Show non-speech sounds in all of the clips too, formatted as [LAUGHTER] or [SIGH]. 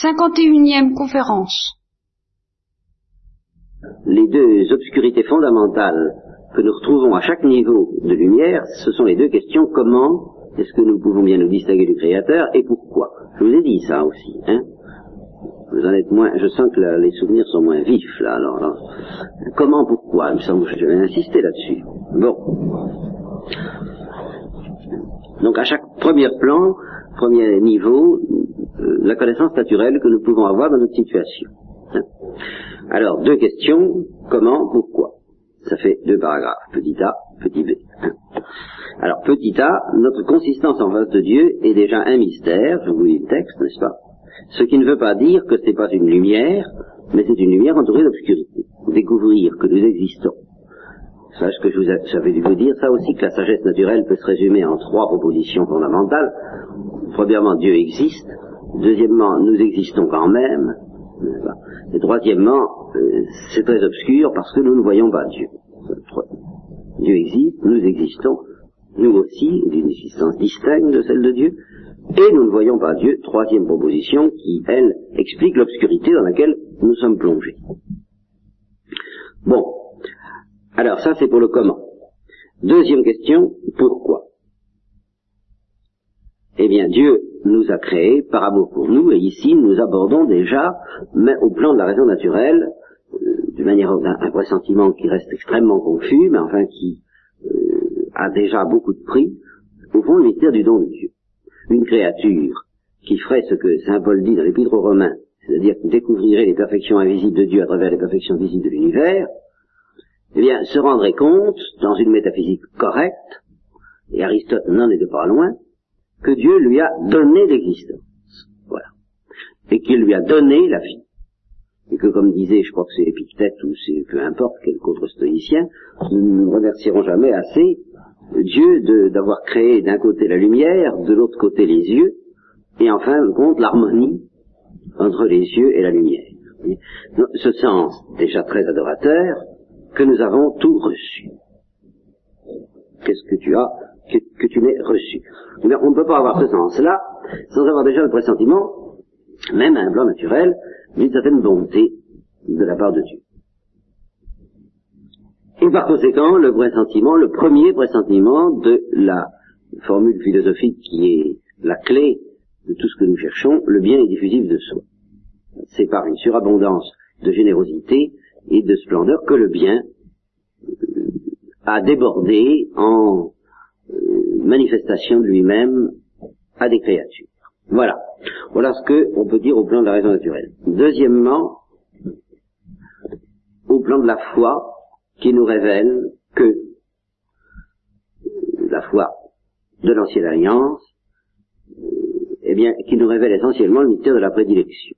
51e conférence. Les deux obscurités fondamentales que nous retrouvons à chaque niveau de lumière, ce sont les deux questions comment est-ce que nous pouvons bien nous distinguer du Créateur et pourquoi? Je vous ai dit ça aussi, hein. Vous en êtes moins, je sens que les souvenirs sont moins vifs là. Alors, comment, pourquoi Il me semble que je vais insister là-dessus. Bon. Donc à chaque premier plan, premier niveau, euh, la connaissance naturelle que nous pouvons avoir dans notre situation. Hein. Alors, deux questions, comment, pourquoi? Ça fait deux paragraphes, petit a, petit b. hein. Alors, petit a, notre consistance en face de Dieu est déjà un mystère, je vous lis le texte, n'est-ce pas? Ce qui ne veut pas dire que ce n'est pas une lumière, mais c'est une lumière entourée d'obscurité. Découvrir que nous existons. Ça, ce que je vous dû vous dire, ça aussi que la sagesse naturelle peut se résumer en trois propositions fondamentales. Premièrement, Dieu existe. Deuxièmement, nous existons quand même. Et troisièmement, euh, c'est très obscur parce que nous ne voyons pas Dieu. Dieu existe, nous existons, nous aussi, d'une existence distincte de celle de Dieu, et nous ne voyons pas Dieu. Troisième proposition qui, elle, explique l'obscurité dans laquelle nous sommes plongés. Bon. Alors ça, c'est pour le comment. Deuxième question, pourquoi? Eh bien, Dieu nous a créés par amour pour nous, et ici, nous abordons déjà, mais au plan de la raison naturelle, euh, de manière un, un pressentiment qui reste extrêmement confus, mais enfin qui euh, a déjà beaucoup de prix, au fond, le mystère du don de Dieu. Une créature qui ferait ce que Saint Paul dit dans l'Épître aux Romains, c'est-à-dire qui découvrirait les perfections invisibles de Dieu à travers les perfections visibles de l'univers, eh bien, se rendrait compte, dans une métaphysique correcte, et Aristote n'en était pas loin, que Dieu lui a donné l'existence. Voilà. Et qu'il lui a donné la vie. Et que, comme disait, je crois que c'est Épictète ou c'est peu importe quel autre stoïcien, nous ne remercierons jamais assez Dieu d'avoir créé d'un côté la lumière, de l'autre côté les yeux, et en fin de compte l'harmonie entre les yeux et la lumière. Ce sens déjà très adorateur que nous avons tout reçu. Qu'est-ce que tu as que, que tu n'aies reçu On ne peut pas avoir ce sens-là sans avoir déjà le pressentiment, même à un plan naturel, d'une certaine bonté de la part de Dieu. Et par conséquent, le pressentiment, le premier pressentiment de la formule philosophique qui est la clé de tout ce que nous cherchons, le bien est diffusif de soi. C'est par une surabondance de générosité et de splendeur que le bien a débordé en manifestation de lui-même à des créatures. Voilà. Voilà ce que on peut dire au plan de la raison naturelle. Deuxièmement, au plan de la foi, qui nous révèle que euh, la foi de l'ancienne alliance, euh, eh bien, qui nous révèle essentiellement le mystère de la prédilection.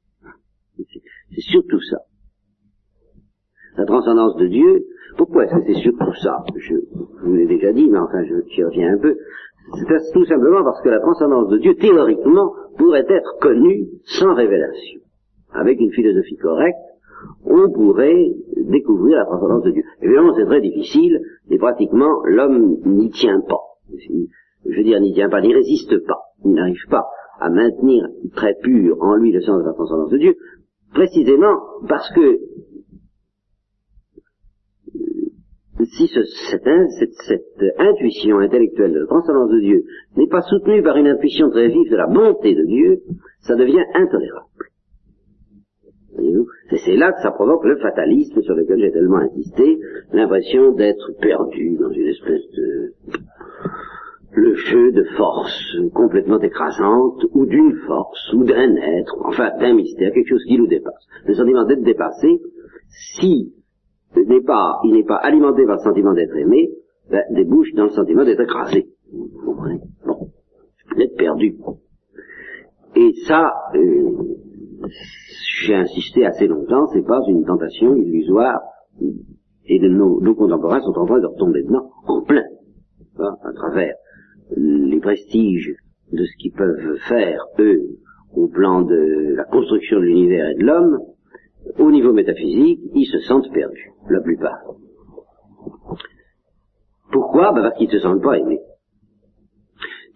C'est surtout ça. La transcendance de Dieu, pourquoi est-ce que c'est surtout ça? Je vous l'ai déjà dit, mais enfin, je- j'y reviens un peu. C'est tout simplement parce que la transcendance de Dieu, théoriquement, pourrait être connue sans révélation. Avec une philosophie correcte, on pourrait découvrir la transcendance de Dieu. Évidemment, c'est très difficile, et pratiquement, l'homme n'y tient pas. Je veux dire, n'y tient pas, n'y résiste pas. Il n'arrive pas à maintenir très pur en lui le sens de la transcendance de Dieu, précisément parce que si ce- cette, cette- cette intuition intellectuelle de la transcendance de Dieu n'est pas soutenue par une intuition très vive de la bonté de Dieu, ça devient intolérable. Voyez-vous? C'est c'est là que ça provoque le fatalisme sur lequel j'ai tellement insisté, l'impression d'être perdu dans une espèce de le jeu de force complètement écrasante, ou d'une force, ou d'un être, enfin d'un mystère, quelque chose qui nous dépasse. Le sentiment d'être dépassé, si n'est pas, il n'est pas alimenté par le sentiment d'être aimé, ben, débouche dans le sentiment d'être écrasé. Vous comprenez? Bon. D'être perdu. Et ça, euh, j'ai insisté assez longtemps, c'est pas une tentation illusoire, et nos contemporains sont en train de retomber dedans en plein, hein, à travers les prestiges de ce qu'ils peuvent faire, eux, au plan de la construction de l'univers et de l'homme, au niveau métaphysique, ils se sentent perdus, la plupart. Pourquoi? Ben Parce qu'ils ne se sentent pas aimés.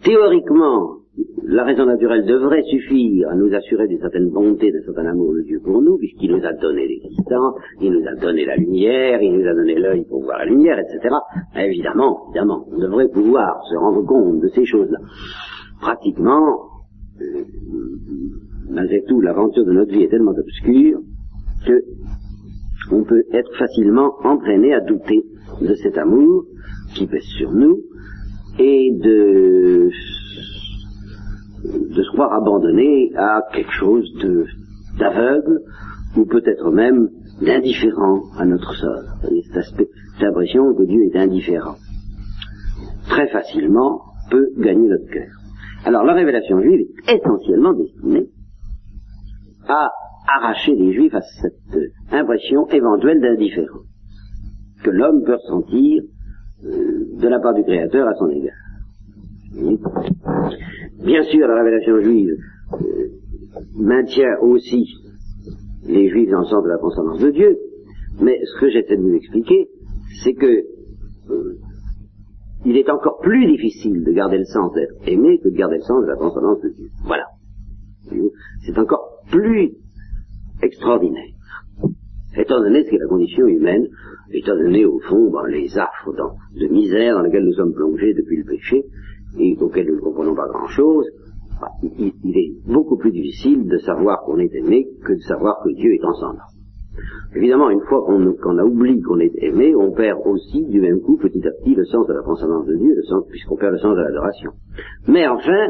Théoriquement, la raison naturelle devrait suffire à nous assurer d'une certaine bonté, d'un certain amour de Dieu pour nous, puisqu'il nous a donné l'existence, il nous a donné la lumière, il nous a donné l'œil pour voir la lumière, etc. Évidemment, évidemment, on devrait pouvoir se rendre compte de ces choses-là. Pratiquement, euh, malgré tout, l'aventure de notre vie est tellement obscure que on peut être facilement entraîné à douter de cet amour qui pèse sur nous et de de se croire abandonné à quelque chose d'aveugle ou peut-être même d'indifférent à notre sort. Vous cet aspect, cette impression que Dieu est indifférent, très facilement peut gagner notre cœur. Alors la révélation juive est essentiellement destinée à arracher les juifs à cette impression éventuelle d'indifférence que l'homme peut ressentir euh, de la part du Créateur à son égard. Bien sûr, la révélation juive euh, maintient aussi les juifs dans le sens de la transcendance de Dieu, mais ce que j'essaie de vous expliquer, c'est que euh, il est encore plus difficile de garder le sens d'être aimé que de garder le sens de la transcendance de Dieu. Voilà. C'est encore plus extraordinaire. Étant donné ce qu'est la condition humaine, étant donné au fond les affres de misère dans lesquelles nous sommes plongés depuis le péché, et auquel nous ne comprenons pas grand-chose, bah, il, est beaucoup plus difficile de savoir qu'on est aimé que de savoir que Dieu est transcendant. Évidemment, une fois qu'on a oublié qu'on est aimé, on perd aussi du même coup petit à petit le sens de la transcendance de Dieu, puisqu'on perd le sens de l'adoration. Mais enfin,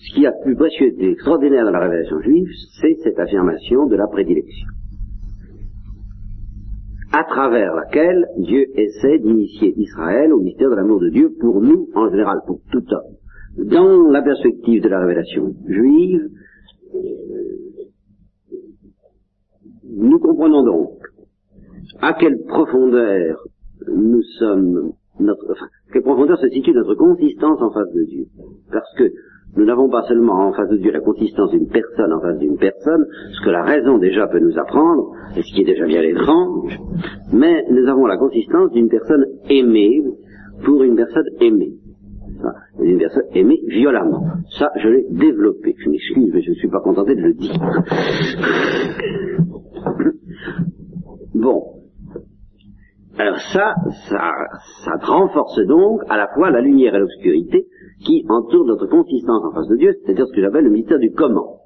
ce qui a de plus précieux et extraordinaire dans la révélation juive, c'est cette affirmation de la prédilection à travers laquelle Dieu essaie d'initier Israël au mystère de l'amour de Dieu pour nous, en général, pour tout homme. Dans la perspective de la révélation juive, nous comprenons donc à quelle profondeur nous sommes, notre, enfin, quelle profondeur se situe notre consistance en face de Dieu. Parce que nous n'avons pas seulement en face de Dieu la consistance d'une personne en face d'une personne, ce que la raison déjà peut nous apprendre, et ce qui est déjà bien étrange, mais nous avons la consistance d'une personne aimée pour une personne aimée. Une personne aimée violemment. Ça, je l'ai développé. Je m'excuse, mais je ne suis pas contenté de le dire. bon. Alors ça, ça, ça renforce donc à la fois la lumière et l'obscurité, qui entoure notre consistance en face de Dieu, c'est-à-dire ce que j'appelle le mystère du comment.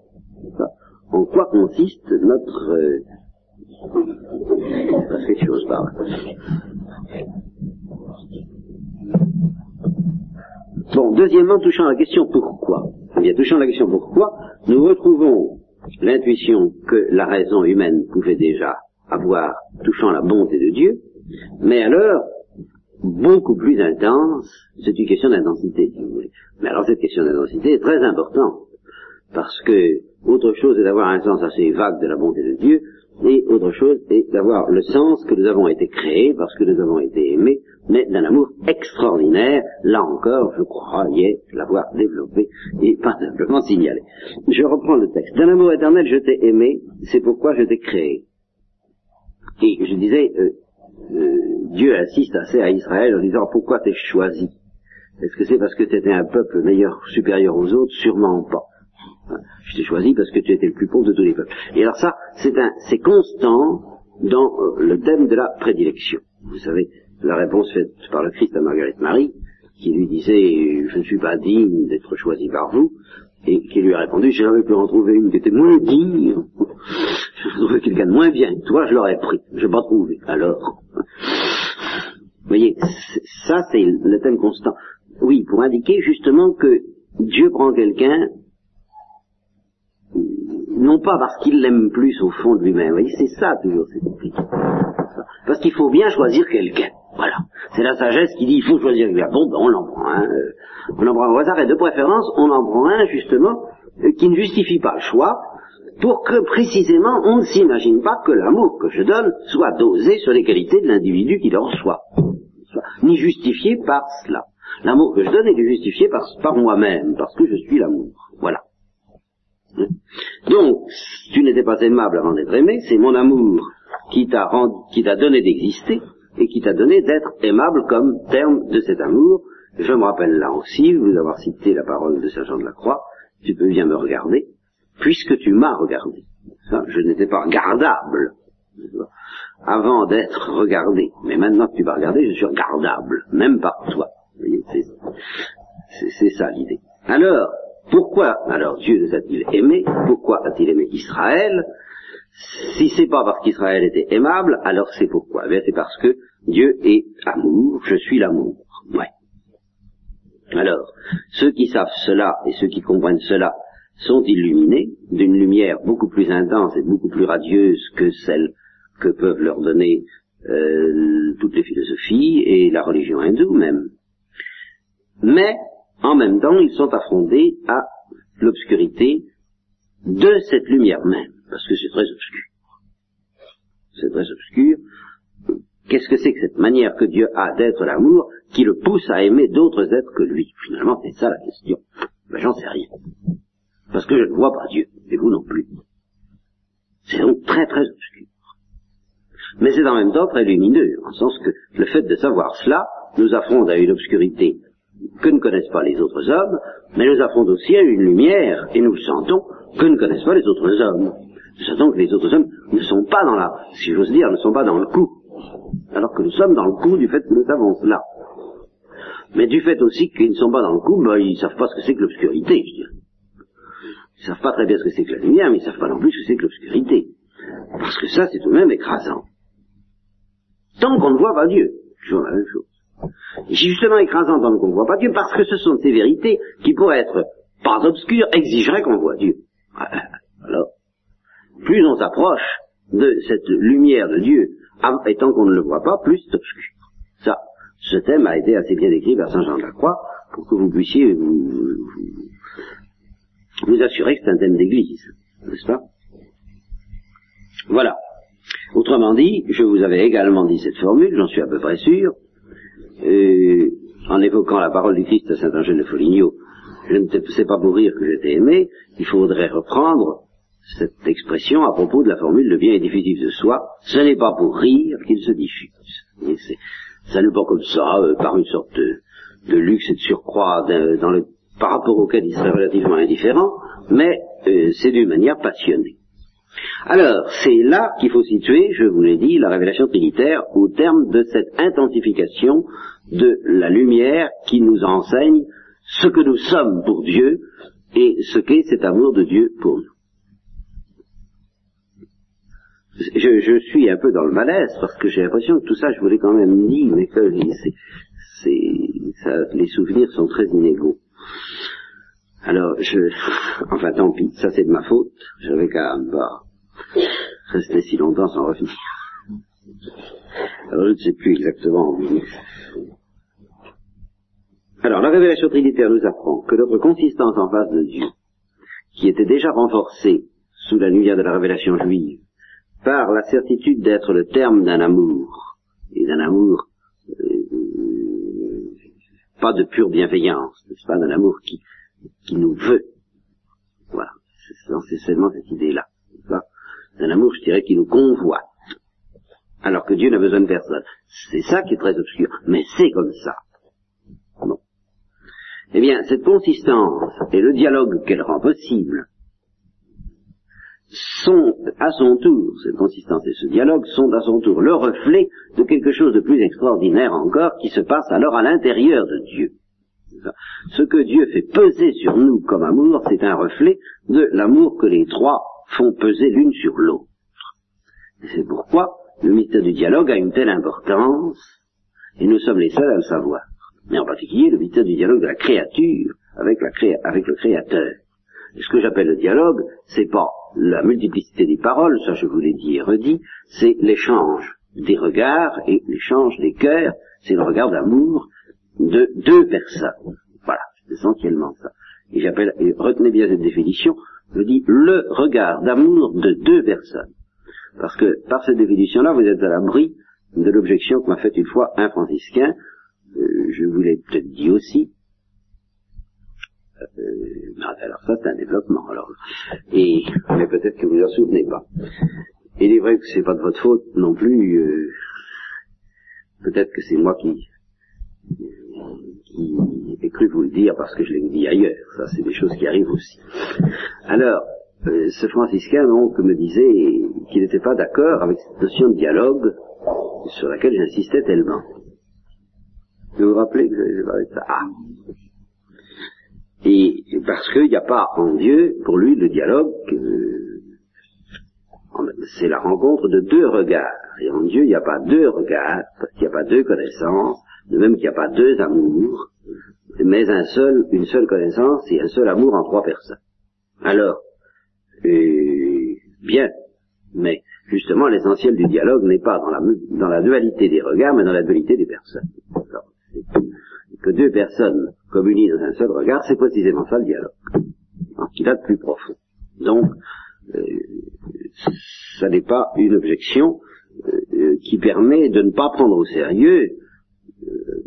En quoi consiste notre... Euh, Bon, deuxièmement, touchant la question pourquoi. Eh bien, touchant la question pourquoi, nous retrouvons l'intuition que la raison humaine pouvait déjà avoir touchant la bonté de Dieu, mais alors, beaucoup plus intense, c'est une question d'intensité, si vous voulez. Mais alors cette question d'intensité est très importante, parce que autre chose est d'avoir un sens assez vague de la bonté de Dieu, et autre chose est d'avoir le sens que nous avons été créés, parce que nous avons été aimés, mais d'un amour extraordinaire, là encore, je croyais l'avoir développé, et pas simplement signalé. Je reprends le texte. D'un amour éternel, je t'ai aimé, c'est pourquoi je t'ai créé. Et je disais, euh, Dieu insiste assez à Israël en disant pourquoi t'es choisi? Est-ce que c'est parce que tu un peuple meilleur, supérieur aux autres? Sûrement pas. Je t'ai choisi parce que tu étais le plus pauvre de tous les peuples. Et alors ça, c'est constant dans euh, le thème de la prédilection. Vous savez, la réponse faite par le Christ à Marguerite Marie, qui lui disait je ne suis pas digne d'être choisi par vous, et qui lui a répondu j'ai jamais pu en trouver une qui était moins digne. J'ai trouvé quelqu'un de moins bien. Toi, je l'aurais pris. Je n'ai pas trouvé. Alors, vous voyez, ça c'est le thème constant. Oui, pour indiquer justement que Dieu prend quelqu'un, non pas parce qu'il l'aime plus au fond de lui-même, vous voyez, c'est ça toujours, c'est compliqué. Parce qu'il faut bien choisir quelqu'un. Voilà. C'est la sagesse qui dit il faut choisir quelqu'un. Bon, ben, on en prend un. On en prend un au hasard et de préférence, on en prend un justement euh, qui ne justifie pas le choix, pour que précisément on ne s'imagine pas que l'amour que je donne soit dosé sur les qualités de l'individu qui le reçoit, ni justifié par cela. L'amour que je donne est justifié par, par moi-même, parce que je suis l'amour. Voilà. Donc, tu n'étais pas aimable avant d'être aimé, c'est mon amour qui t'a donné d'exister et qui t'a donné d'être aimable comme terme de cet amour Je me rappelle là aussi, vous avoir cité la parole de Saint Jean de la Croix, tu peux bien me regarder, puisque tu m'as regardé. Je n'étais pas regardable avant d'être regardé. Mais maintenant que tu m'as regardé, je suis regardable, même par toi. C'est ça l'idée. Alors, pourquoi alors Dieu nous a-t-il aimés? Pourquoi a-t-il aimé Israël? Si c'est pas parce qu'Israël était aimable, alors c'est pourquoi? Eh C'est parce que Dieu est amour, je suis l'amour. Ouais. Alors, ceux qui savent cela et ceux qui comprennent cela sont illuminés d'une lumière beaucoup plus intense et beaucoup plus radieuse que celle que peuvent leur donner euh, toutes les philosophies et la religion hindoue même. Mais, en même temps, ils sont affrontés à l'obscurité de cette lumière même, parce que c'est très obscur. C'est très obscur. Qu'est-ce que c'est que cette manière que Dieu a d'être l'amour qui le pousse à aimer d'autres êtres que lui? Finalement, c'est ça la question. Ben, j'en sais rien. Parce que je ne vois pas Dieu, et vous non plus. C'est donc très très obscur. Mais c'est en même temps très lumineux, en sens que le fait de savoir cela nous affronte à une obscurité que ne connaissent pas les autres hommes, mais nous affronte aussi à une lumière, et nous le sentons, que ne connaissent pas les autres hommes. Nous sentons que les autres hommes ne sont pas dans la, si j'ose dire, ne sont pas dans le coup, alors que nous sommes dans le coup du fait que nous savons cela. Mais du fait aussi qu'ils ne sont pas dans le coup, ben, ils ne savent pas ce que c'est que l'obscurité, je dirais. Ils savent pas très bien ce que c'est que la lumière, mais ils savent pas non plus ce que c'est que l'obscurité. Parce que ça, c'est tout de même écrasant. Tant qu'on ne voit pas Dieu, toujours la même chose. Et c'est justement écrasant tant qu'on ne voit pas Dieu, parce que ce sont ces vérités qui, pourraient être pas obscures, exigeraient qu'on voit Dieu. [LAUGHS] Alors, plus on s'approche de cette lumière de Dieu, et tant qu'on ne le voit pas, plus c'est obscur. Ça, ce thème a été assez bien décrit par Saint Jean de la Croix, pour que vous puissiez vous, vous assurer que c'est un thème d'église, n'est-ce pas? Voilà. Autrement dit, je vous avais également dit cette formule, j'en suis à peu près sûr, euh, en évoquant la parole du Christ à Saint Angèle de Foligno, je ne sais pas pour rire que j'étais aimé, il faudrait reprendre cette expression à propos de la formule le bien est diffusif de soi, ce n'est pas pour rire qu'il se diffuse. Et ça n'est pas comme ça, euh, par une sorte de, luxe et de surcroît par rapport auquel il serait relativement indifférent, mais euh, c'est d'une manière passionnée. Alors, c'est là qu'il faut situer, je vous l'ai dit, la révélation trinitaire au terme de cette intensification de la lumière qui nous enseigne ce que nous sommes pour Dieu et ce qu'est cet amour de Dieu pour nous. Je, je, suis un peu dans le malaise parce que j'ai l'impression que tout ça, je vous l'ai quand même dit, mais que les souvenirs sont très inégaux. Alors, je, [LAUGHS] enfin, tant pis, ça c'est de ma faute. J'avais qu'à pas rester si longtemps sans revenir. Alors, je ne sais plus exactement Alors, la révélation trinitaire nous apprend que notre consistance en face de Dieu, qui était déjà renforcée sous la lumière de la révélation juive, par la certitude d'être le terme d'un amour, et d'un amour euh, pas de pure bienveillance, n'est-ce pas, d'un amour qui, qui nous veut. Voilà, c'est seulement cette idée-là. C'est un amour, je dirais, qui nous convoite. Alors que Dieu n'a besoin de personne. C'est ça qui est très obscur. Mais c'est comme ça. Bon. Eh bien, cette consistance et le dialogue qu'elle rend possible sont à son tour, cette consistance et ce dialogue sont à son tour le reflet de quelque chose de plus extraordinaire encore qui se passe alors à l'intérieur de Dieu. Ce que Dieu fait peser sur nous comme amour, c'est un reflet de l'amour que les trois font peser l'une sur l'autre. C'est pourquoi le mystère du dialogue a une telle importance, et nous sommes les seuls à le savoir. Mais en particulier le mystère du dialogue de la créature avec, le Créateur. ce que j'appelle le dialogue, c'est pas la multiplicité des paroles, ça je vous l'ai dit et redit, c'est l'échange des regards et l'échange des cœurs, c'est le regard d'amour de deux personnes. Voilà, c'est essentiellement ça. Et j'appelle, et retenez bien cette définition, je dis le regard d'amour de deux personnes. Parce que par cette définition-là, vous êtes à l'abri de l'objection que m'a faite une fois un franciscain, euh, je vous l'ai peut-être dit aussi, alors ça c'est un développement alors mais peut-être que vous ne en souvenez pas il est vrai que c'est pas de votre faute non plus euh, peut-être que c'est moi qui qui ai cru vous le dire parce que je l'ai dit ailleurs. Ça, c'est des choses qui arrivent aussi. Alors, euh, ce franciscain donc me disait qu'il n'était pas d'accord avec cette notion de dialogue sur laquelle j'insistais tellement. Vous vous rappelez que j'ai parlé de ça? Ah Et parce qu'il n'y a pas en Dieu, pour lui, le dialogue, euh, c'est la rencontre de deux regards. Et en Dieu, il n'y a pas deux regards, parce qu'il n'y a pas deux connaissances, de même qu'il n'y a pas deux amours, mais un seul, une seule connaissance et un seul amour en trois personnes. Alors, euh, bien, mais justement l'essentiel du dialogue n'est pas dans la, dans la dualité des regards, mais dans la dualité des personnes. Que deux personnes communient dans un seul regard, c'est précisément ça le dialogue, qui va de plus profond. Donc, euh, ça n'est pas une objection euh, qui permet de ne pas prendre au sérieux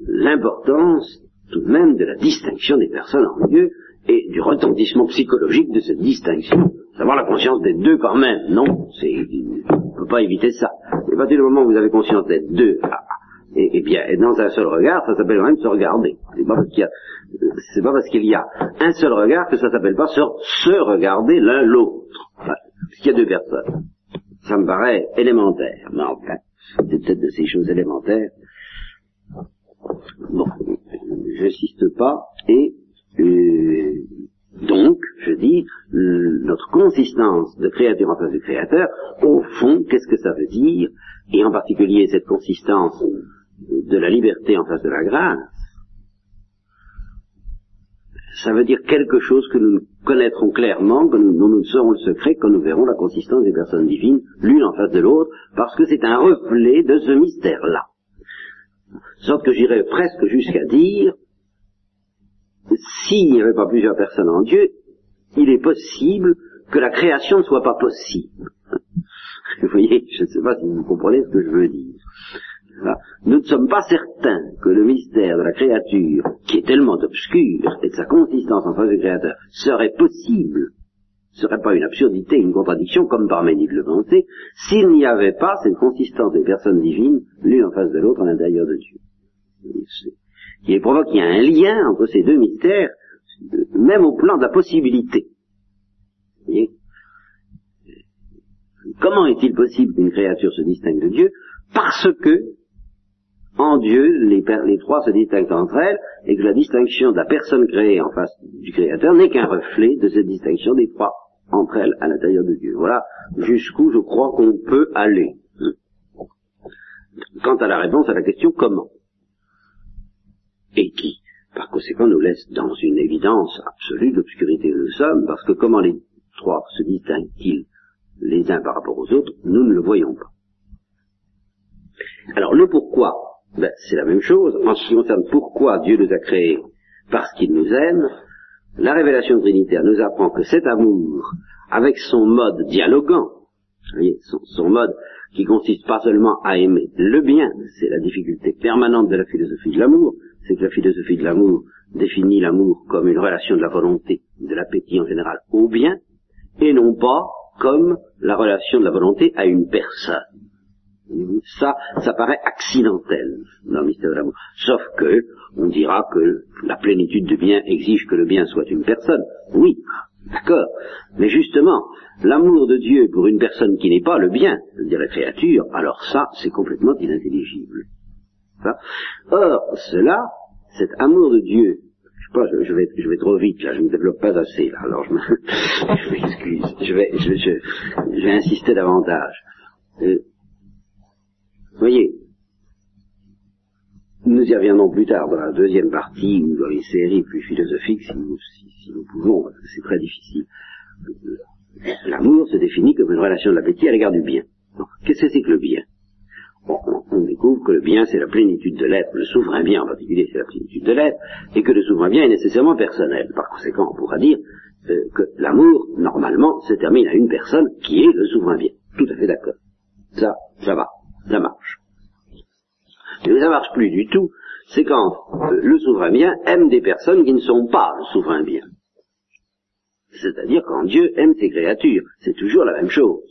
l'importance tout de même de la distinction des personnes en Dieu et du retentissement psychologique de cette distinction. Savoir la conscience d'être deux quand même, non, c'est, on ne peut pas éviter ça. Et à partir du moment où vous avez conscience d'être deux, ah, et, bien, dans un seul regard, ça s'appelle même se regarder. C'est pas parce qu'il y a, pas parce qu'il y a un seul regard que ça s'appelle pas se, se regarder l'un l'autre. parce qu'il y a deux personnes. Ça me paraît élémentaire, mais enfin, c'est peut-être de ces choses élémentaires Bon, j'insiste pas, et euh, donc, je dis, notre consistance de créature en face du créateur, au fond, qu'est-ce que ça veut dire? Et en particulier cette consistance de la liberté en face de la grâce, ça veut dire quelque chose que nous connaîtrons clairement, que nous, dont nous saurons le secret, quand nous verrons la consistance des personnes divines, l'une en face de l'autre, parce que c'est un reflet de ce mystère-là. Sorte que j'irais presque jusqu'à dire, s'il n'y avait pas plusieurs personnes en Dieu, il est possible que la création ne soit pas possible. [LAUGHS] Vous voyez, je ne sais pas si vous comprenez ce que je veux dire. Nous ne sommes pas certains que le mystère de la créature, qui est tellement obscur, et de sa consistance en face du Créateur, serait possible, serait pas une absurdité, une contradiction, comme Parménide le pensait, s'il n'y avait pas cette consistance des personnes divines, l'une en face de l'autre à l'intérieur de Dieu. Qui provoque qu'il y a un lien entre ces deux mystères, même au plan de la possibilité. Comment est-il possible qu'une créature se distingue de Dieu? Parce que, en Dieu, les, trois se distinguent entre elles, et que la distinction de la personne créée en face du Créateur n'est qu'un reflet de cette distinction des trois entre elles à l'intérieur de Dieu. Voilà jusqu'où je crois qu'on peut aller. Quant à la réponse à la question comment? Et qui, par conséquent, nous laisse dans une évidence absolue d'obscurité où nous sommes, parce que comment les trois se distinguent-ils les uns par rapport aux autres, nous ne le voyons pas. Alors le pourquoi, ben, c'est la même chose. En ce qui concerne pourquoi Dieu nous a créés, parce qu'il nous aime, la révélation trinitaire nous apprend que cet amour, avec son mode dialoguant, voyez, son, son mode qui consiste pas seulement à aimer le bien, c'est la difficulté permanente de la philosophie de l'amour, c'est que la philosophie de l'amour définit l'amour comme une relation de la volonté, de l'appétit en général, au bien, et non pas comme la relation de la volonté à une personne. Ça, ça paraît accidentel dans le mystère de l'amour. Sauf que, on dira que la plénitude du bien exige que le bien soit une personne. Oui, d'accord. Mais justement, l'amour de Dieu pour une personne qui n'est pas le bien, c'est-à-dire la créature, alors ça, c'est complètement inintelligible. Or, cela, cet amour de Dieu, je sais pas, je, vais, je vais trop vite, là, je ne développe pas assez, là, alors je [LAUGHS] m'excuse, je, vais, je, je, vais insister davantage. Euh, voyez, nous y reviendrons plus tard dans la deuxième partie ou dans les séries plus philosophiques si nous, si, nous pouvons, c'est très difficile. L'amour se définit comme une relation de l'appétit à l'égard du bien. Qu'est-ce que c'est que le bien? On découvre que le bien, c'est la plénitude de l'être, le souverain bien en particulier, c'est la plénitude de l'être, et que le souverain bien est nécessairement personnel. Par conséquent, on pourra dire euh, que l'amour, normalement, se termine à une personne qui est le souverain bien. Tout à fait d'accord. Ça, ça va, ça marche. Mais ça marche plus du tout, c'est quand euh, le souverain bien aime des personnes qui ne sont pas le souverain bien. C'est-à-dire quand Dieu aime ses créatures. C'est toujours la même chose.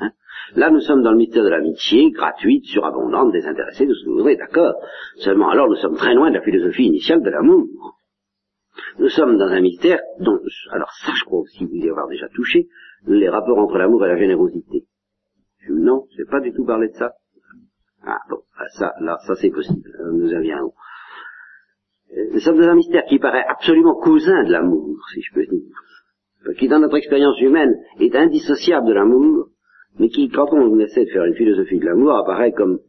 Hein. Là, nous sommes dans le mystère de l'amitié, gratuite, surabondante, désintéressée, de ce que vous d'accord. Seulement, alors, nous sommes très loin de la philosophie initiale de l'amour. Nous sommes dans un mystère dont, alors ça, je crois aussi vous y avoir déjà touché, les rapports entre l'amour et la générosité. Non, je n'ai pas du tout parlé de ça. Ah bon, ça, là, ça c'est possible. Euh, nous en viendrons. Euh, nous sommes dans un mystère qui paraît absolument cousin de l'amour, si je peux dire, qui dans notre expérience humaine est indissociable de l'amour, mais qui, quand on essaie de faire une philosophie de l'amour, apparaît comme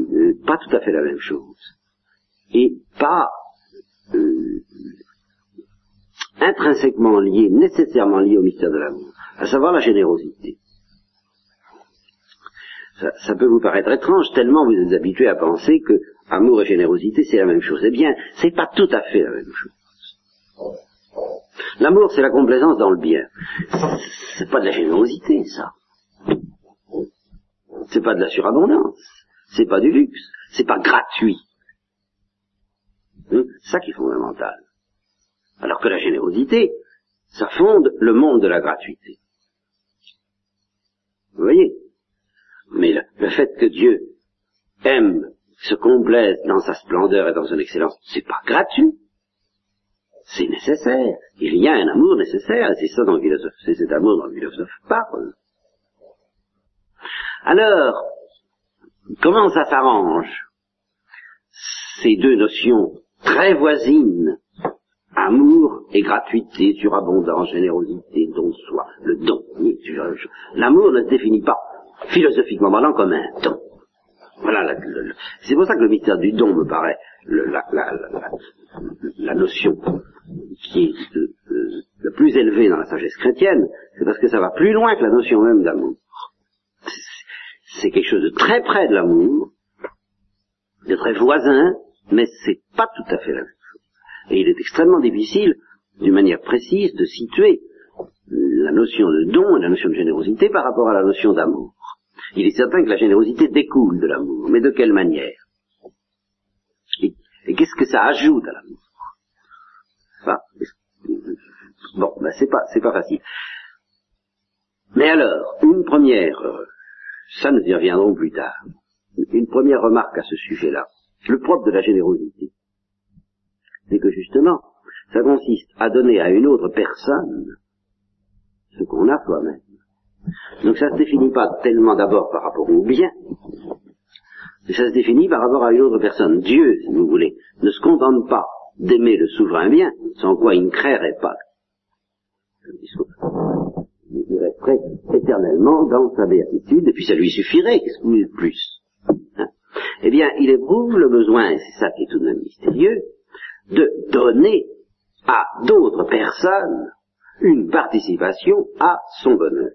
euh, pas tout à fait la même chose. Et pas intrinsèquement lié, nécessairement lié au mystère de l'amour, à savoir la générosité. Ça, ça, peut vous paraître étrange tellement vous êtes habitué à penser que amour et générosité c'est la même chose. Eh bien, c'est pas tout à fait la même chose. L'amour, c'est la complaisance dans le bien. C'est pas de la générosité, ça. C'est pas de la surabondance. C'est pas du luxe. C'est pas gratuit. Hein? C'est ça qui est fondamental. Alors que la générosité, ça fonde le monde de la gratuité. Vous voyez? Mais le, le, fait que Dieu aime, se complaise dans sa splendeur et dans son excellence, c'est pas gratuit c'est nécessaire. Il y a un amour nécessaire, et c'est ça dont le c'est cet amour dont le philosophe parle. Alors, comment ça s'arrange? Ces deux notions très voisines, amour et gratuité, surabondance, générosité, don de soi, le don. L'amour ne se définit pas, philosophiquement parlant, comme un don. Voilà, c'est pour ça que le mystère du don me paraît la, la, la, la, notion qui est le, le, plus élevée dans la sagesse chrétienne, c'est parce que ça va plus loin que la notion même d'amour. C'est quelque chose de très près de l'amour, de très voisin, mais c'est pas tout à fait la même chose. Et il est extrêmement difficile, d'une manière précise, de situer la notion de don et la notion de générosité par rapport à la notion d'amour. Il est certain que la générosité découle de l'amour, mais de quelle manière? Et, qu'est-ce que ça ajoute à l'amour? Enfin, Bon, ben c'est pas c'est pas facile. Mais alors, une première, euh, ça nous y reviendrons plus tard. Une première remarque à ce sujet-là. Le propre de la générosité, c'est que justement, ça consiste à donner à une autre personne ce qu'on a soi-même. Donc ça se définit pas tellement d'abord par rapport au bien, mais ça se définit par rapport à une autre personne. Dieu, si vous voulez, ne se contente pas d'aimer le souverain bien, sans quoi il ne créerait pas. Il resterait éternellement dans sa béatitude, et puis ça lui suffirait, qu'est-ce que vous plus hein? Eh bien, il éprouve le besoin, et c'est ça qui est tout de même mystérieux, de donner à d'autres personnes une participation à son bonheur.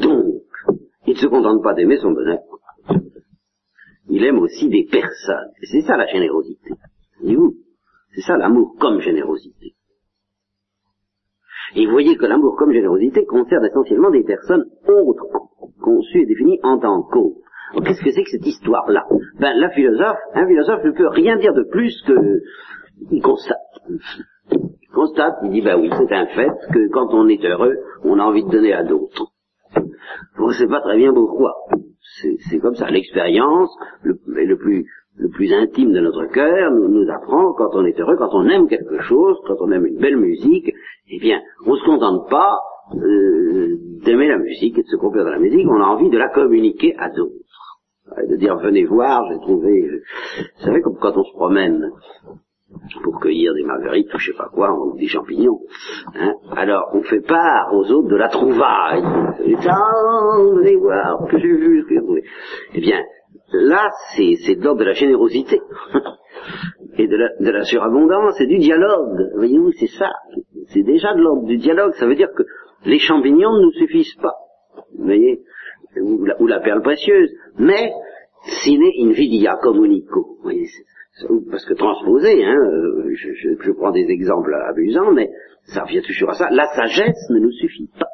Donc, il ne se contente pas d'aimer son bonheur. Il aime aussi des personnes. C'est ça la générosité. C'est ça l'amour comme générosité. Et vous voyez que l'amour comme générosité concerne essentiellement des personnes autres, conçues et définies en tant qu'autres. Qu'est-ce que c'est que cette histoire-là? Ben, la philosophe, un philosophe ne peut rien dire de plus que il constate. Il constate, il dit, ben oui, c'est un fait que quand on est heureux, on a envie de donner à d'autres. On ne sait pas très bien pourquoi. C'est comme ça. L'expérience, le, plus, le plus intime de notre cœur, nous, apprend quand on est heureux, quand on aime quelque chose, quand on aime une belle musique, eh bien, on ne se contente pas euh, d'aimer la musique et de se complaire dans la musique, on a envie de la communiquer à d'autres. De dire venez voir, j'ai trouvé. Vous savez comme quand on se promène pour cueillir des marguerites ou je sais pas quoi, ou des champignons. Hein. Alors, on fait part aux autres de la trouvaille. Et ça, allez voir que j'ai vu Eh bien, là, c'est de l'ordre de la générosité. [LAUGHS] et de la, de la surabondance et du dialogue. Voyez-vous, c'est ça. C'est déjà de l'ordre du dialogue. Ça veut dire que les champignons ne nous suffisent pas. Vous voyez? Ou la, ou la perle précieuse. Mais, sine invidia communico. Vous voyez, parce que transposer, hein, euh, je, je, je, prends des exemples amusants, mais ça revient toujours à ça, la sagesse ne nous suffit pas.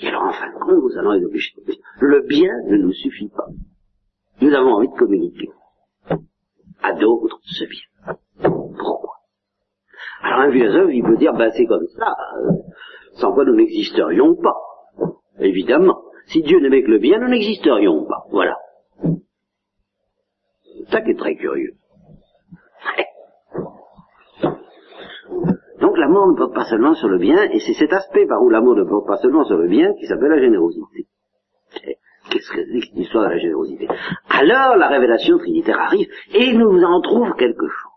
Et alors en fin de compte, nous allons être obligés de le bien ne nous suffit pas. Nous avons envie de communiquer à d'autres ce bien. Pourquoi? Alors un philosophe, il peut dire, ben c'est comme ça, euh, sans quoi nous n'existerions pas. Évidemment. Si Dieu n'aimait que le bien, nous n'existerions pas. Voilà. C'est ça qui est très curieux. Donc l'amour ne porte pas seulement sur le bien, et c'est cet aspect par où l'amour ne porte pas seulement sur le bien qui s'appelle la générosité. Qu'est-ce que c'est que l'histoire de la générosité? Alors la révélation trinitaire arrive, et nous en trouve quelque chose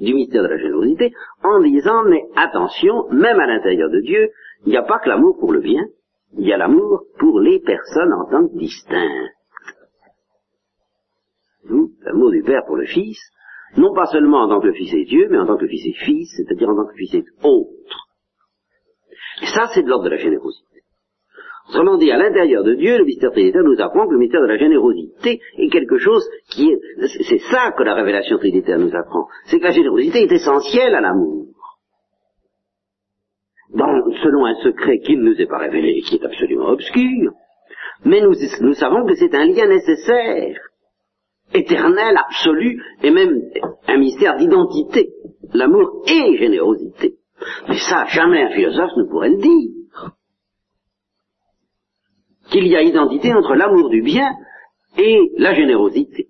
du mystère de la générosité, en disant, mais attention, même à l'intérieur de Dieu, il n'y a pas que l'amour pour le bien, il y a l'amour pour les personnes en tant que distinctes. L'amour du Père pour le Fils, non pas seulement en tant que Fils est Dieu, mais en tant que Fils est Fils, c'est-à-dire en tant que Fils est autre. Et ça, c'est de l'ordre de la générosité. Autrement dit, à l'intérieur de Dieu, le mystère trinitaire nous apprend que le mystère de la générosité est quelque chose qui est... C'est ça que la révélation trinitaire nous apprend. C'est que la générosité est essentielle à l'amour. selon un secret qui ne nous est pas révélé et qui est absolument obscur, mais nous, nous savons que c'est un lien nécessaire éternel, absolu, et même un mystère d'identité. L'amour et générosité. Mais ça, jamais un philosophe ne pourrait le dire. Qu'il y a identité entre l'amour du bien et la générosité.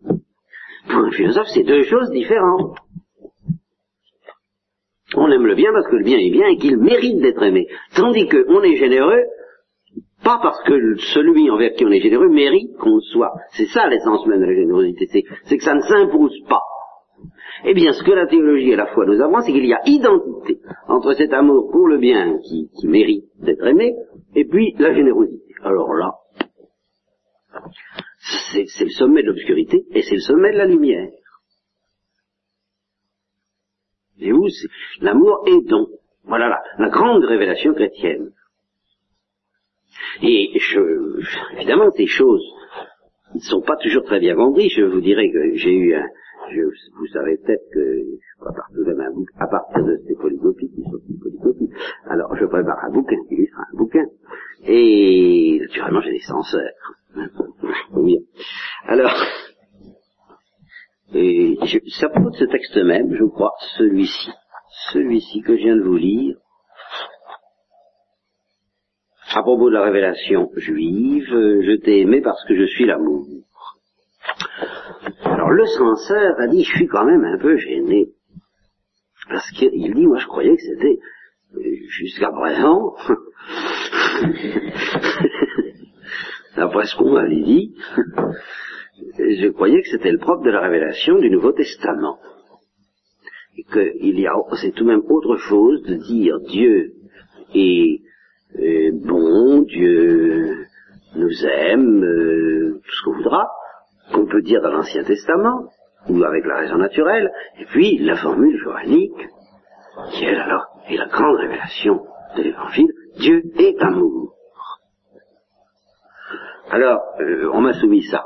Pour un philosophe, c'est deux choses différentes. On aime le bien parce que le bien est bien et qu'il mérite d'être aimé. Tandis qu'on est généreux pas parce que celui envers qui on est généreux mérite qu'on soit. C'est ça l'essence même de la générosité, c'est que ça ne s'impose pas. Eh bien, ce que la théologie et la foi nous apprend, c'est qu'il y a identité entre cet amour pour le bien qui, mérite d'être aimé, et puis la générosité. Alors là, c'est le sommet de l'obscurité et c'est le sommet de la lumière. Et vous, l'amour est don. Voilà la grande révélation chrétienne. Et je, évidemment, ces choses ne sont pas toujours très bien vendues. Je vous dirais que j'ai eu un, je, vous savez peut-être que je prépare tout de même un bouquin, à partir de ces polycopies qui sont des polycopies. Alors, je prépare un bouquin qui illustre un bouquin. Et, naturellement, j'ai des censeurs. [LAUGHS] Alors, et je, ça de ce texte même, je crois, celui-ci. Celui-ci que je viens de vous lire, à propos de la révélation juive, je t'ai aimé parce que je suis l'amour. Alors le censeur a dit, je suis quand même un peu gêné. Parce qu'il dit, moi je croyais que c'était, jusqu'à présent, [LAUGHS] d'après ce qu'on m'avait dit, je croyais que c'était le propre de la révélation du Nouveau Testament. Et qu'il y a, c'est tout de même autre chose de dire Dieu est et bon, Dieu nous aime, euh, tout ce qu'on voudra, qu'on peut dire dans l'Ancien Testament, ou avec la raison naturelle, et puis la formule johannique, qui est alors est la grande révélation de l'Évangile, Dieu est amour. Alors, euh, on m'a soumis ça.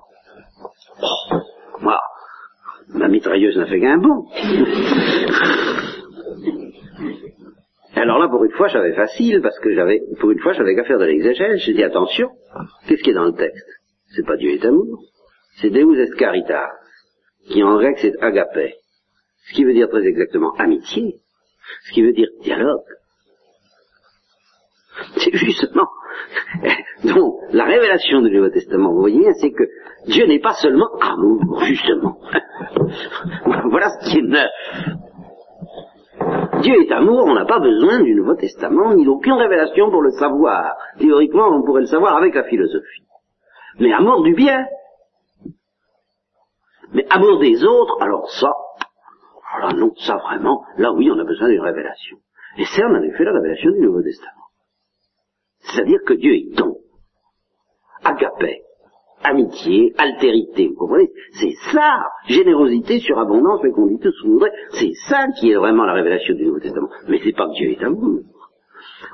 Moi, ma mitrailleuse n'a fait qu'un bon. [LAUGHS] Alors là, pour une fois, j'avais facile, parce que j'avais, pour une fois, j'avais qu'à faire de l'exégèse. J'ai dit, attention, qu'est-ce qui est dans le texte? C'est pas Dieu est amour, c'est Deus est caritas, qui en grec c'est agapé, ce qui veut dire très exactement amitié, ce qui veut dire dialogue. [LAUGHS] C'est justement, [LAUGHS] donc, la révélation du Nouveau Testament, vous voyez, c'est que Dieu n'est pas seulement amour, justement. [LAUGHS] voilà ce qui est neuf. Dieu est amour, on n'a pas besoin du Nouveau Testament, ni d'aucune révélation pour le savoir. Théoriquement, on pourrait le savoir avec la philosophie. Mais amour du bien. Mais amour des autres, alors ça, alors non, ça vraiment, là oui, on a besoin d'une révélation. Et c'est en effet la révélation du Nouveau Testament. C'est-à-dire que Dieu est don, agapé, amitié, altérité, vous comprenez? C'est ça, générosité, surabondance, fécondité, voudrait. c'est ça qui est vraiment la révélation du Nouveau Testament. Mais c'est pas que Dieu est amour.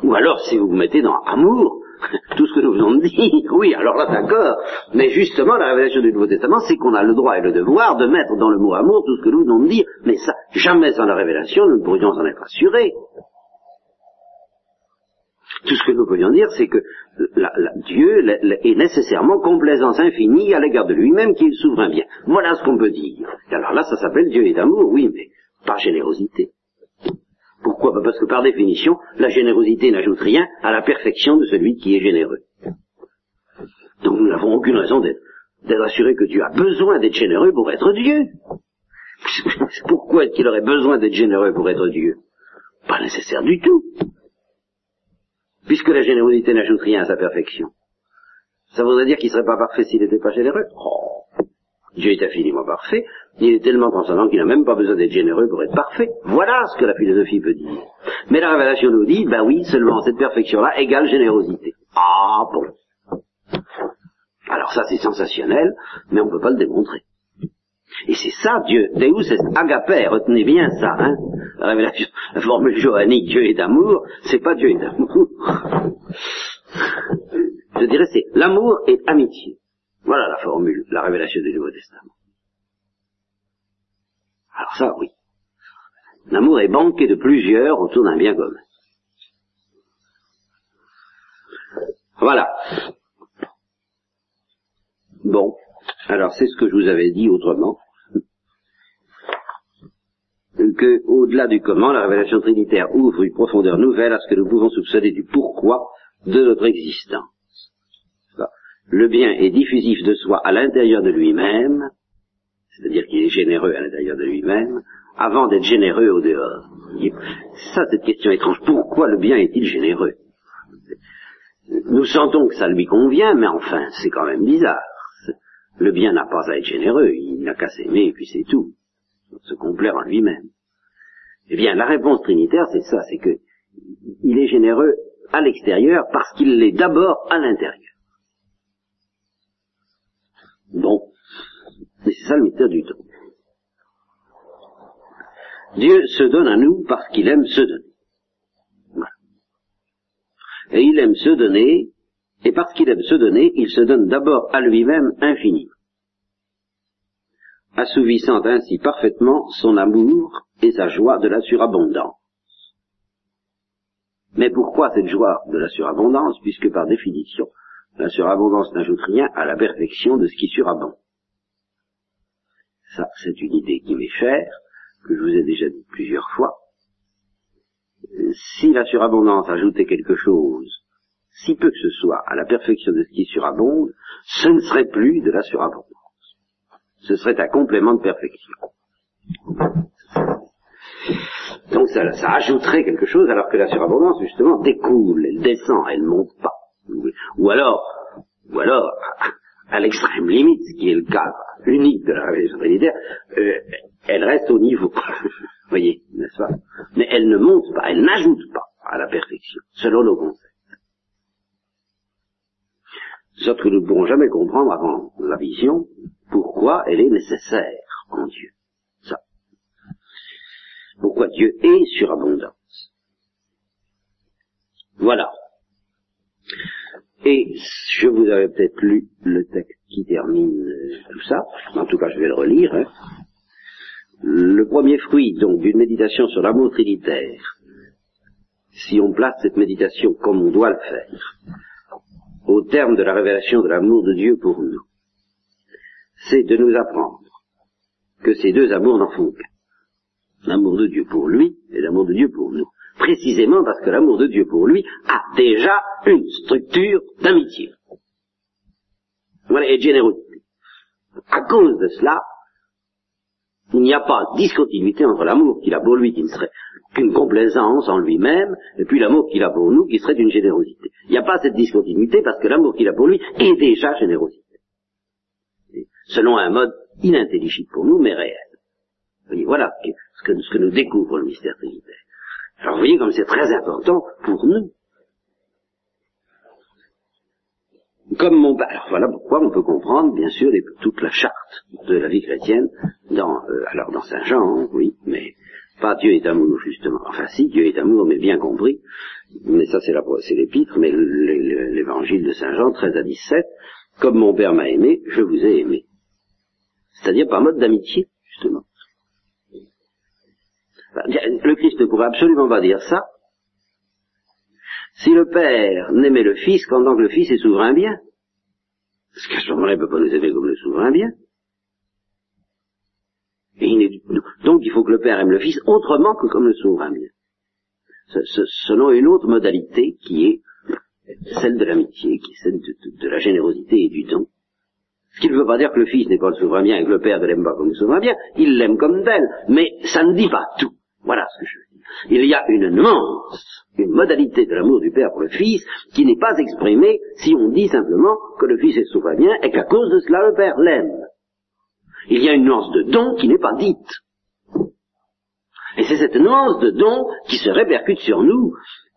Ou alors, si vous vous mettez dans amour, [LAUGHS] tout ce que nous venons de dire, oui, alors là, d'accord. Mais justement, la révélation du Nouveau Testament, c'est qu'on a le droit et le devoir de mettre dans le mot amour tout ce que nous venons de dire. Mais ça, jamais sans la révélation, nous ne pourrions en être assurés. Tout ce que nous pourrions dire, c'est que Dieu est nécessairement complaisance infinie à l'égard de lui-même qui est le souverain bien. Voilà ce qu'on peut dire. alors là, ça s'appelle Dieu est amour, oui, mais par générosité. Pourquoi? Pourquoi Parce que par définition, la générosité n'ajoute rien à la perfection de celui qui est généreux. Donc nous n'avons aucune raison d'être assurés que Dieu a besoin d'être généreux pour être Dieu. [LAUGHS] Pourquoi est-ce qu'il aurait besoin d'être généreux pour être Dieu? Pas nécessaire du tout. Puisque la générosité n'ajoute rien à sa perfection. Ça voudrait dire qu'il ne serait pas parfait s'il n'était pas généreux oh. Dieu est infiniment parfait, il est tellement transcendant qu'il n'a même pas besoin d'être généreux pour être parfait. Voilà ce que la philosophie peut dire. Mais la révélation nous dit, ben oui, seulement cette perfection-là égale générosité. Ah bon. Alors ça c'est sensationnel, mais on ne peut pas le démontrer. Et c'est ça Dieu, Deus est agape, retenez bien ça, hein. La révélation, la formule johannique, Dieu est d'amour, c'est pas Dieu est d'amour. [LAUGHS] Je dirais c'est l'amour et amitié. Voilà la formule, la révélation du Nouveau Testament. Alors ça, oui. L'amour est banqué de plusieurs autour d'un bien commun. Voilà. Bon, alors c'est ce que je vous avais dit autrement, que au-delà du comment, la révélation trinitaire ouvre une profondeur nouvelle à ce que nous pouvons soupçonner du pourquoi de notre existence. Le bien est diffusif de soi à l'intérieur de lui-même, c'est-à-dire qu'il est généreux à l'intérieur de lui-même, avant d'être généreux au dehors. Ça, cette question étrange. Pourquoi le bien est-il généreux? Nous sentons que ça lui convient, mais enfin, c'est quand même bizarre. Le bien n'a pas à être généreux, il n'a qu'à s'aimer et puis c'est tout. Se complaire en lui-même. Eh bien, la réponse trinitaire, c'est ça, c'est que il est généreux à l'extérieur parce qu'il l'est d'abord à l'intérieur. Bon. Mais c'est ça le mystère du temps. Dieu se donne à nous parce qu'il aime se donner. Et il aime se donner et parce qu'il aime se donner, il se donne d'abord à lui-même infiniment, assouvissant ainsi parfaitement son amour et sa joie de la surabondance. Mais pourquoi cette joie de la surabondance, puisque par définition, la surabondance n'ajoute rien à la perfection de ce qui surabonde? Ça, c'est une idée qui m'est chère, que je vous ai déjà dit plusieurs fois. Si la surabondance ajoutait quelque chose si peu que ce soit, à la perfection de ce qui surabonde, ce ne serait plus de la surabondance. Ce serait un complément de perfection. Donc ça, ça ajouterait quelque chose alors que la surabondance, justement, découle, elle descend, elle ne monte pas. Ou alors, ou alors, à l'extrême limite, ce qui est le cas unique de la révélation trinitaire, euh, elle reste au niveau. [LAUGHS] Vous voyez, n'est-ce pas? Mais elle ne monte pas, elle n'ajoute pas à la perfection, selon nos concepts de sorte que nous ne pourrons jamais comprendre avant la vision pourquoi elle est nécessaire en Dieu. Ça. Pourquoi Dieu est surabondance. Voilà. Et je vous avais peut-être lu le texte qui termine tout ça, en tout cas je vais le relire. Hein. Le premier fruit donc d'une méditation sur l'amour trinitaire, si on place cette méditation comme on doit le faire, au terme de la révélation de l'amour de Dieu pour nous, c'est de nous apprendre que ces deux amours n'en font qu'un. L'amour de Dieu pour lui et l'amour de Dieu pour nous. Précisément parce que l'amour de Dieu pour lui a déjà une structure d'amitié. Voilà, et de générosité. À cause de cela, il n'y a pas de discontinuité entre l'amour qu'il a pour lui, qui ne serait qu'une complaisance en lui-même, et puis l'amour qu'il a pour nous, qui serait d'une générosité. Il n'y a pas cette discontinuité parce que l'amour qu'il a pour lui est déjà générosité. Selon un mode inintelligible pour nous, mais réel. voilà ce que, ce que nous découvre le mystère trinitaire. Alors vous voyez comme c'est très important pour nous. Comme mon alors voilà pourquoi on peut comprendre bien sûr toute la charte de la vie chrétienne dans euh, alors dans Saint Jean, oui, mais pas Dieu est amour, justement. Enfin, si, Dieu est amour, mais bien compris. Mais ça, c'est, l'épître, mais l'évangile de Saint Jean, 13 à 17, comme mon Père m'a aimé, je vous ai aimé. C'est-à-dire par mode d'amitié, justement. Le Christ ne pourrait absolument pas dire ça si le Père n'aimait le Fils qu'en tant que le Fils est souverain bien. Parce qu'à ce moment-là, il ne peut pas nous aimer comme le souverain bien. Et donc il faut que le Père aime le Fils autrement que comme le souverain bien. selon une autre modalité qui est celle de l'amitié, qui est celle de, la générosité et du don. Ce qui ne veut pas dire que le Fils n'est pas le souverain bien et que le Père ne l'aime pas comme le souverain bien, il l'aime comme tel, mais ça ne dit pas tout. Voilà ce que je veux dire. Il y a une nuance, une modalité de l'amour du Père pour le Fils qui n'est pas exprimée si on dit simplement que le Fils est souverain bien et qu'à cause de cela le Père l'aime. Il y a une nuance de don qui n'est pas dite. Et c'est cette nuance de don qui se répercute sur nous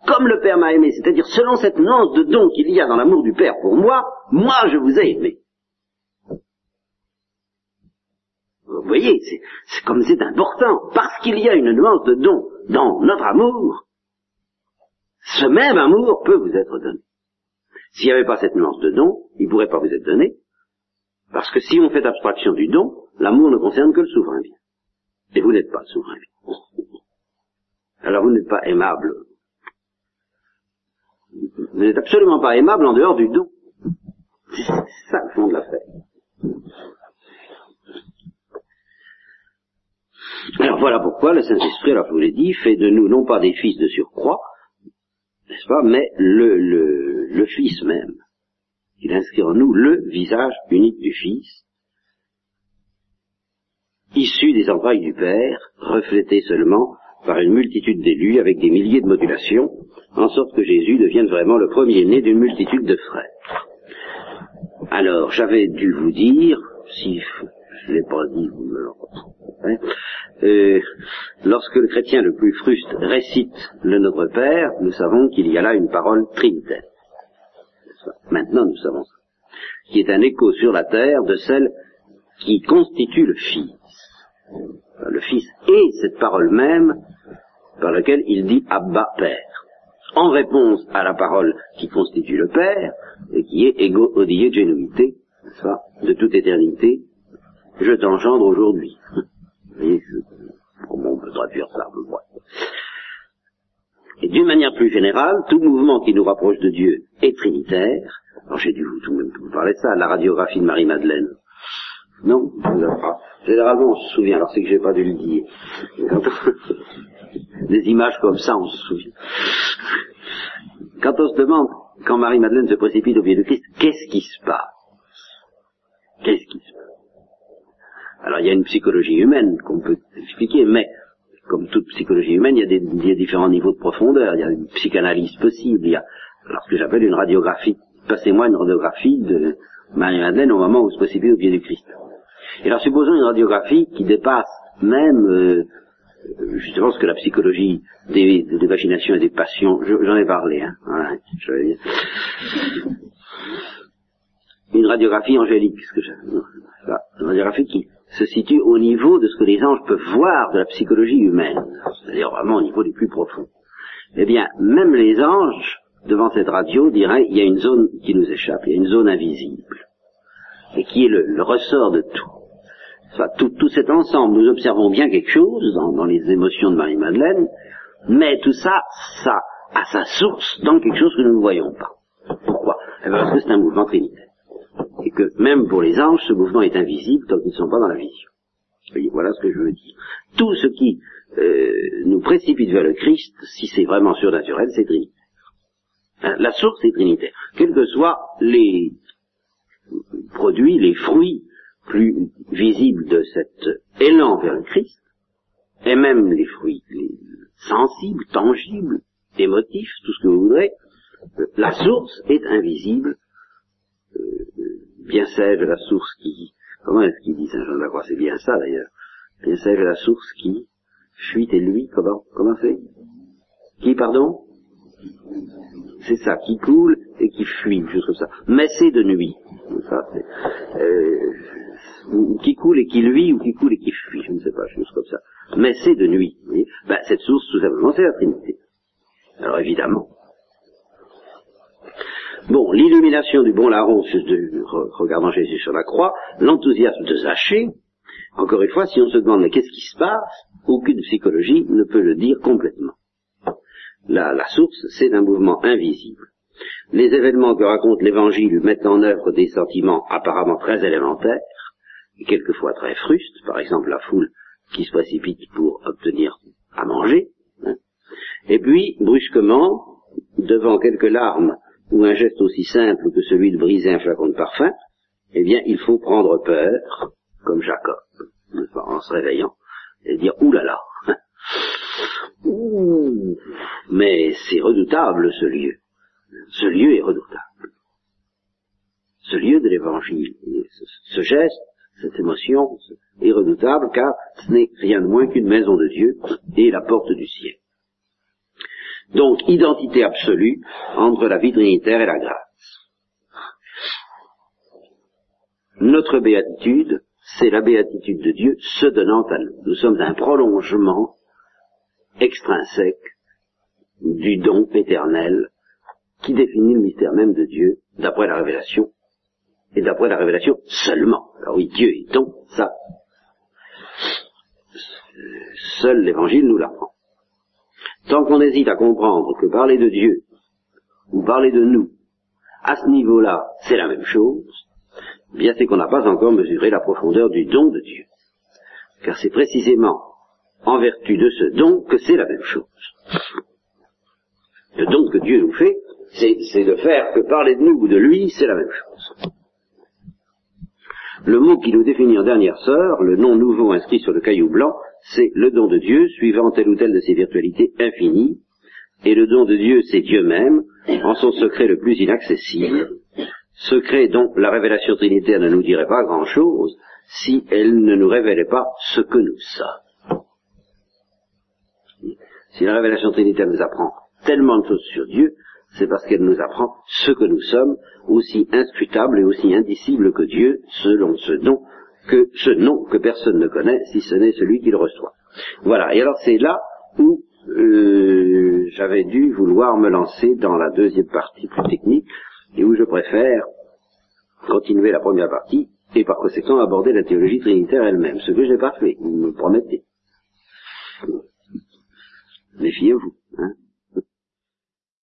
comme le Père m'a aimé, c'est-à-dire selon cette nuance de don qu'il y a dans l'amour du Père pour moi, moi je vous ai aimé. Vous voyez, c'est comme c'est important, parce qu'il y a une nuance de don dans notre amour, ce même amour peut vous être donné. S'il n'y avait pas cette nuance de don, il ne pourrait pas vous être donné, parce que si on fait abstraction du don, l'amour ne concerne que le souverain bien. Et vous n'êtes pas souverain bien. Alors vous n'êtes pas aimable vous n'êtes absolument pas aimable en dehors du don. C'est ça le fond de l'affaire. Alors voilà pourquoi le Saint-Esprit, alors je vous l'ai dit, fait de nous non pas des fils de surcroît, n'est-ce pas, mais le, le, le Fils même. Il inscrit en nous le visage unique du Fils, issu des entrailles du Père, reflété seulement par une multitude d'élus avec des milliers de modulations, en sorte que Jésus devienne vraiment le premier-né d'une multitude de frères. Alors, j'avais dû vous dire, si je ne l'ai pas dit, vous me le hein, lorsque le chrétien le plus fruste récite le Notre Père, nous savons qu'il y a là une parole trinitaire. Maintenant, nous savons ça. Qui est un écho sur la terre de celle qui constitue le Fils. Le Fils est cette parole même par laquelle il dit Abba Père, en réponse à la parole qui constitue le Père, et qui est ego odie genuité, de toute éternité, je t'engendre aujourd'hui. Comment on peut traduire ça Et d'une manière plus générale, tout mouvement qui nous rapproche de Dieu est trinitaire. Alors j'ai dû vous, tout même vous parler de ça, la radiographie de Marie-Madeleine. Non, Généralement, on se souvient, alors c'est que j'ai pas dû le dire. [LAUGHS] Des images comme ça, on se souvient. Quand on se demande, quand Marie-Madeleine se précipite au pied de Christ, qu'est-ce qui se passe? Qu'est-ce qui se passe? Alors, il y a une psychologie humaine qu'on peut expliquer, mais comme toute psychologie humaine, il y, a des, il y a différents niveaux de profondeur, il y a une psychanalyse possible, il y a alors ce que j'appelle une radiographie. Passez-moi une radiographie de Marie-Madeleine au moment où se précipite au pied du Christ. Et alors supposons une radiographie qui dépasse même euh, justement ce que la psychologie des, des vacinations et des passions, j'en ai parlé, hein, une radiographie angélique, ce que une radiographie qui se situe au niveau de ce que les anges peuvent voir de la psychologie humaine, c'est-à-dire vraiment au niveau des plus profonds. Eh bien, même les anges, devant cette radio, diraient, il y a une zone qui nous échappe, il y a une zone invisible, et qui est le ressort de tout tout, cet ensemble, nous observons bien quelque chose dans, les émotions de Marie-Madeleine, mais tout ça, ça a sa source dans quelque chose que nous ne voyons pas. Pourquoi? Eh Parce que c'est un mouvement trinitaire. Et que même pour les anges, ce mouvement est invisible tant qu'ils ne sont pas dans la vision. voilà ce que je veux dire. Tout ce qui euh, nous précipite vers le Christ, si c'est vraiment surnaturel, c'est trinitaire. Hein, la source est trinitaire. Quels que soient les produits, les fruits plus visible de cet élan vers le Christ, et même les fruits les sensibles, tangibles, émotifs, tout ce que vous voudrez, la source est invisible. Euh, bien sage la source qui... Comment est-ce qu'il dit Saint Jean de la Croix? C'est bien ça d'ailleurs. Bien sage la source qui fuit et lui, comment Comment c'est? Qui, pardon? C'est ça, qui coule et qui fuit, juste comme ça. Mais c'est de nuit. Ça, c'est, euh, qui coule et qui lui, ou qui coule et qui fuit, je ne sais pas, chose comme ça. Mais c'est de nuit. Ben, cette source, tout simplement, c'est la Trinité. Alors évidemment. Bon, l'illumination du bon larron, de, regardant Jésus sur la croix, l'enthousiasme de Zachée, encore une fois, si on se demande mais qu'est-ce qui se passe, aucune psychologie ne peut le dire complètement. La, la source, c'est un mouvement invisible. Les événements que raconte l'Évangile mettent en œuvre des sentiments apparemment très élémentaires, et quelquefois très fruste, par exemple la foule qui se précipite pour obtenir à manger, hein. Et puis, brusquement, devant quelques larmes ou un geste aussi simple que celui de briser un flacon de parfum, eh bien, il faut prendre peur, comme Jacob, en se réveillant, et dire, oulala, Ouh, mais c'est redoutable ce lieu. Ce lieu est redoutable. Ce lieu de l'évangile, ce geste, cette émotion est redoutable car ce n'est rien de moins qu'une maison de Dieu et la porte du ciel. Donc, identité absolue entre la vie trinitaire et la grâce. Notre béatitude, c'est la béatitude de Dieu se donnant à nous. Nous sommes un prolongement extrinsèque du don éternel qui définit le mystère même de Dieu d'après la révélation et d'après la révélation seulement. Alors oui, Dieu est don, ça. Seul l'évangile nous l'apprend. Tant qu'on hésite à comprendre que parler de Dieu ou parler de nous, à ce niveau-là, c'est la même chose, eh bien c'est qu'on n'a pas encore mesuré la profondeur du don de Dieu. Car c'est précisément en vertu de ce don que c'est la même chose. Le don que Dieu nous fait, c'est de faire que parler de nous ou de lui, c'est la même chose. Le mot qui nous définit en dernière sœur, le nom nouveau inscrit sur le caillou blanc, c'est le don de Dieu, suivant telle ou telle de ses virtualités infinies, et le don de Dieu, c'est Dieu même, en son secret le plus inaccessible, secret dont la révélation trinitaire ne nous dirait pas grand-chose si elle ne nous révélait pas ce que nous sommes. Si la révélation trinitaire nous apprend tellement de choses sur Dieu, c'est parce qu'elle nous apprend ce que nous sommes, aussi inscrutable et aussi indicible que Dieu, selon ce nom que ce nom que personne ne connaît, si ce n'est celui qui le reçoit. Voilà. Et alors c'est là où euh, j'avais dû vouloir me lancer dans la deuxième partie plus technique, et où je préfère continuer la première partie et par conséquent aborder la théologie trinitaire elle-même, ce que je n'ai pas fait, vous me promettez. Méfiez-vous. Hein